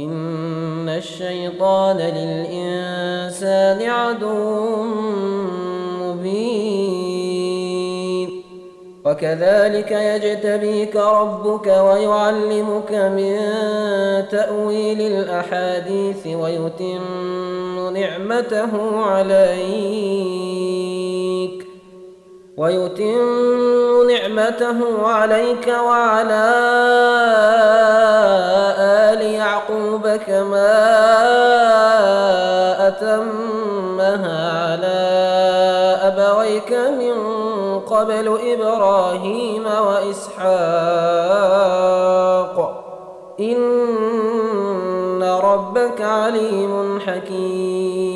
إن الشيطان للإنسان عدو مبين. وكذلك يجتبيك ربك ويعلمك من تأويل الأحاديث ويتم نعمته عليك. ويتم نعمته عليك وعلى آل يعقوب كما أتمها على أبويك من قبل إبراهيم وإسحاق. إن ربك عليم حكيم.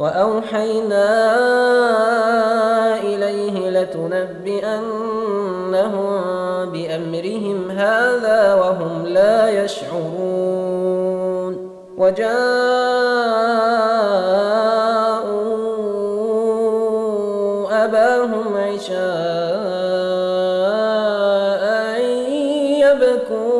وأوحينا إليه لتنبئنهم بأمرهم هذا وهم لا يشعرون. وجاءوا أباهم عشاء يبكون.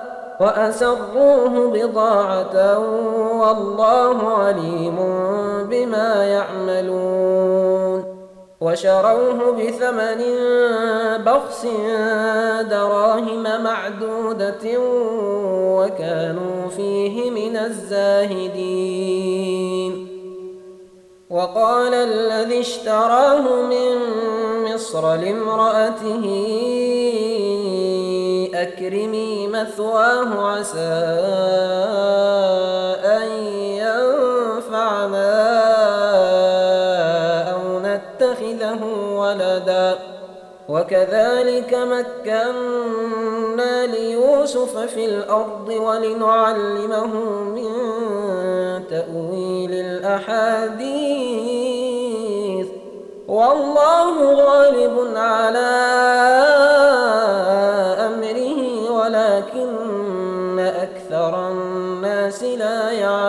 وأسروه بضاعة والله عليم بما يعملون وشروه بثمن بخس دراهم معدودة وكانوا فيه من الزاهدين وقال الذي اشتراه من مصر لامرأته أكرمي مثواه عسى أن ينفعنا أو نتخذه ولدا. وكذلك مكنا ليوسف في الأرض ولنعلمه من تأويل الأحاديث. والله غالب على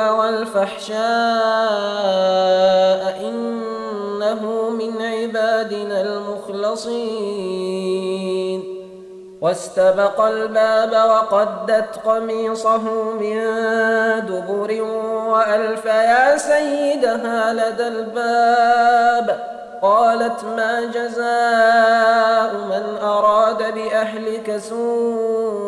والفحشاء إنه من عبادنا المخلصين. واستبق الباب وقدت قميصه من دبر وألف يا سيدها لدى الباب. قالت ما جزاء من أراد بأهلك سوءا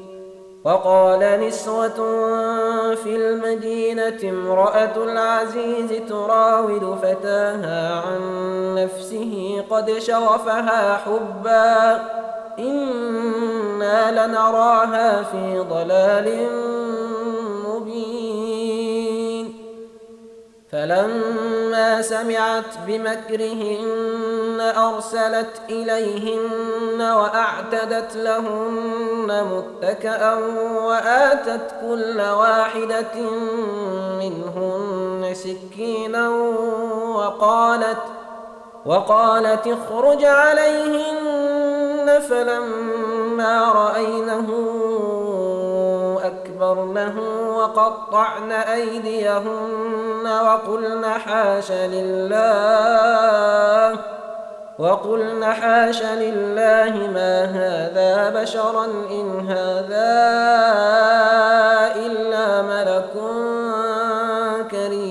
وقال نسوة في المدينة امرأة العزيز تراود فتاها عن نفسه قد شغفها حبا. إنا لنراها في ضلال فلما سمعت بمكرهن أرسلت إليهن وأعتدت لهن متكأ وآتت كل واحدة منهن سكينا وقالت وقالت اخرج عليهن فلما رأينه أكبرنه وقطعن أيديهن وقلن حاش لله وقلن حاش لله ما هذا بشرا إن هذا إلا ملك كريم.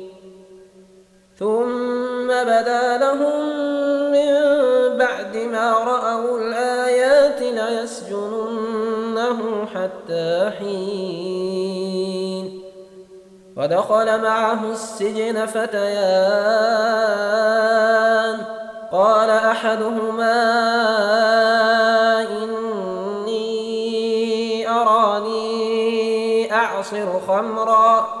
ثم بدا لهم من بعد ما رأوا الآيات ليسجننه حتى حين. ودخل معه السجن فتيان. قال أحدهما إني أراني أعصر خمرا.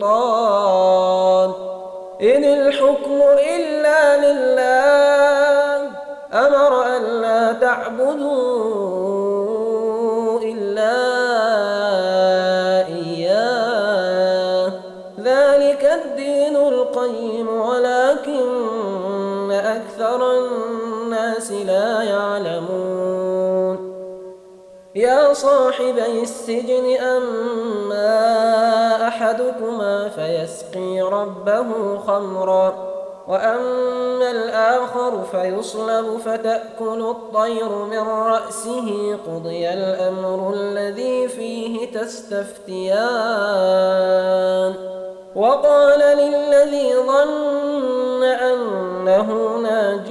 سلطان إن الحكم إلا لله. أمر أن لا تعبدوا إلا إياه. ذلك الدين القيم ولكن أكثر الناس لا يعلمون. يا صاحبي السجن أما أحدكما فيسقي ربه خمرا وأما الآخر فيصلب فتأكل الطير من رأسه قضي الأمر الذي فيه تستفتيان. وقال للذي ظن أنه ناج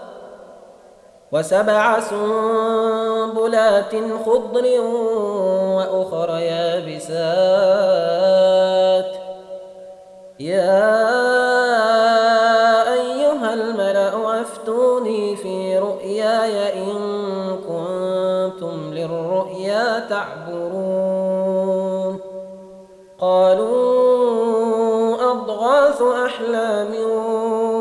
وسبع سنبلات خضر وأخر يابسات. يا أيها الملأ أفتوني في رؤياي إن كنتم للرؤيا تعبرون. قالوا أضغاث أحلام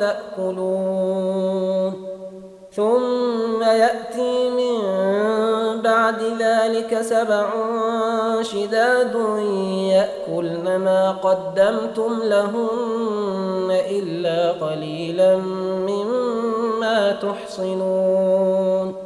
تأكلون. ثم يأتي من بعد ذلك سبع شداد يأكلن ما قدمتم لهن إلا قليلا مما تحصنون.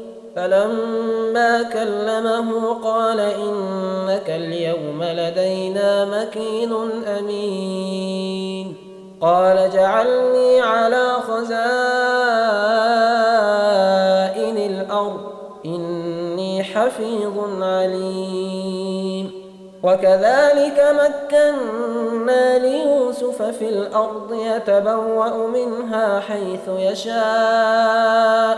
فلما كلمه قال إنك اليوم لدينا مكين أمين. قال جعلني على خزائن الأرض إني حفيظ عليم. وكذلك مكنا ليوسف في الأرض يتبوأ منها حيث يشاء.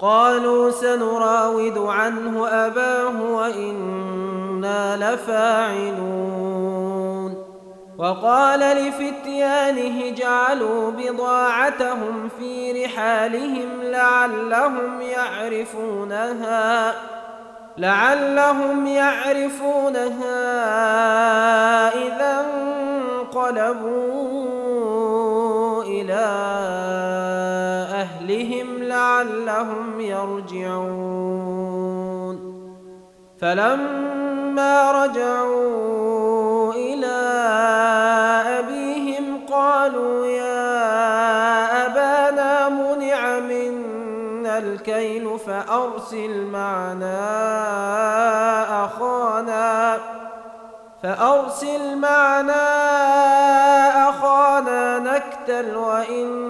قالوا سنراود عنه أباه وإنا لفاعلون. وقال لفتيانه جعلوا بضاعتهم في رحالهم لعلهم يعرفونها لعلهم يعرفونها إذا انقلبوا إلى أهلهم لعلهم يرجعون فلما رجعوا إلى أبيهم قالوا يا أبانا منع منا الكيل فأرسل معنا أخانا فأرسل معنا أخانا نكتل وإنا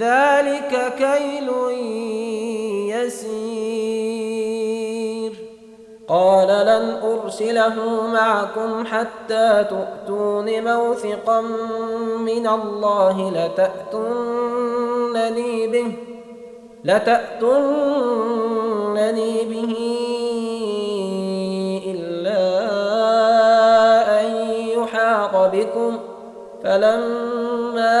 ذلك كيل يسير. قال لن أرسله معكم حتى تؤتون موثقا من الله لتأتونني به لتأتونني به إلا أن يحاط بكم. فلما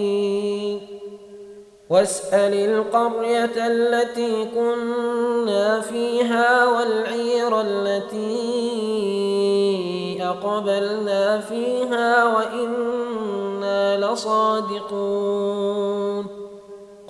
واسأل القرية التي كنا فيها والعير التي أقبلنا فيها وإنا لصادقون.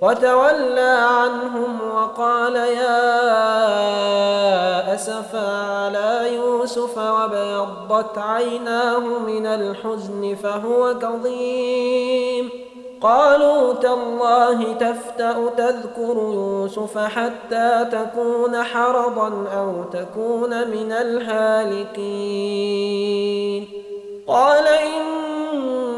وتولى عنهم وقال يا أسفا على يوسف وبيضت عيناه من الحزن فهو كظيم. قالوا تالله تفتأ تذكر يوسف حتى تكون حرضا أو تكون من الهالكين. قال إنما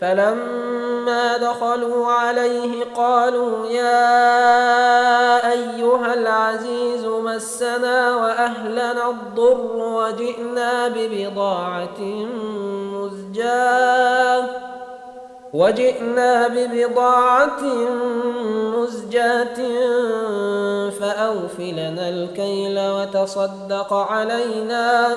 فلما دخلوا عليه قالوا يا أيها العزيز مسنا وأهلنا الضر وجئنا ببضاعة مزجاة وجئنا ببضاعة مزجاة فأوف لنا الكيل وتصدق علينا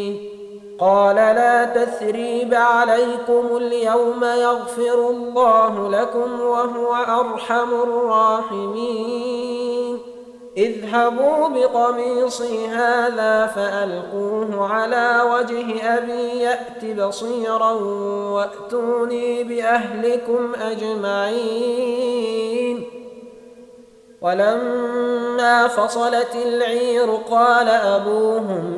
قال لا تثريب عليكم اليوم يغفر الله لكم وهو أرحم الراحمين. اذهبوا بقميصي هذا فألقوه على وجه أبي يأت بصيرا وأتوني بأهلكم أجمعين. ولما فصلت العير قال أبوهم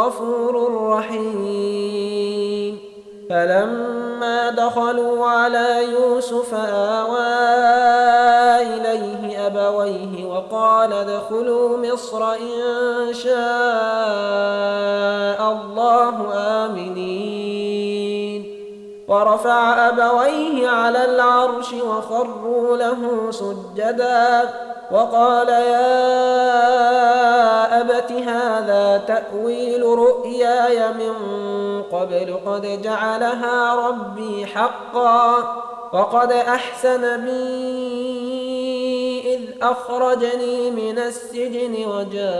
هو الغفور الرحيم فلما دخلوا على يوسف آوى إليه أبويه وقال ادخلوا مصر إن شاء الله آمنين. ورفع أبويه على العرش وخروا له سجدا وقال يا أبت هذا تأويل رؤياي من قبل قد جعلها ربي حقا وقد أحسن بي إذ أخرجني من السجن وجاء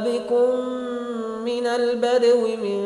بكم من البدو من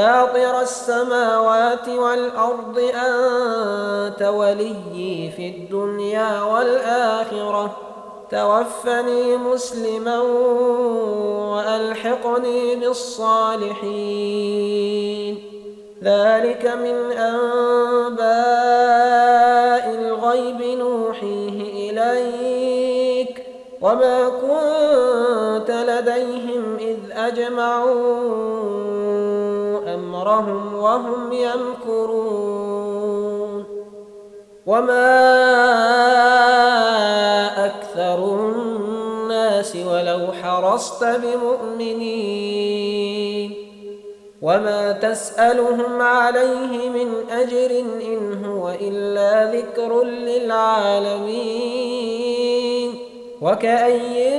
فاطر السماوات والأرض أنت وليي في الدنيا والآخرة. توفني مسلما وألحقني بالصالحين. ذلك من أنباء الغيب نوحيه إليك. وما كنت لديهم إذ أجمعوا أمرهم وهم يمكرون وما أكثر الناس ولو حرصت بمؤمنين وما تسألهم عليه من أجر إن هو إلا ذكر للعالمين وكأي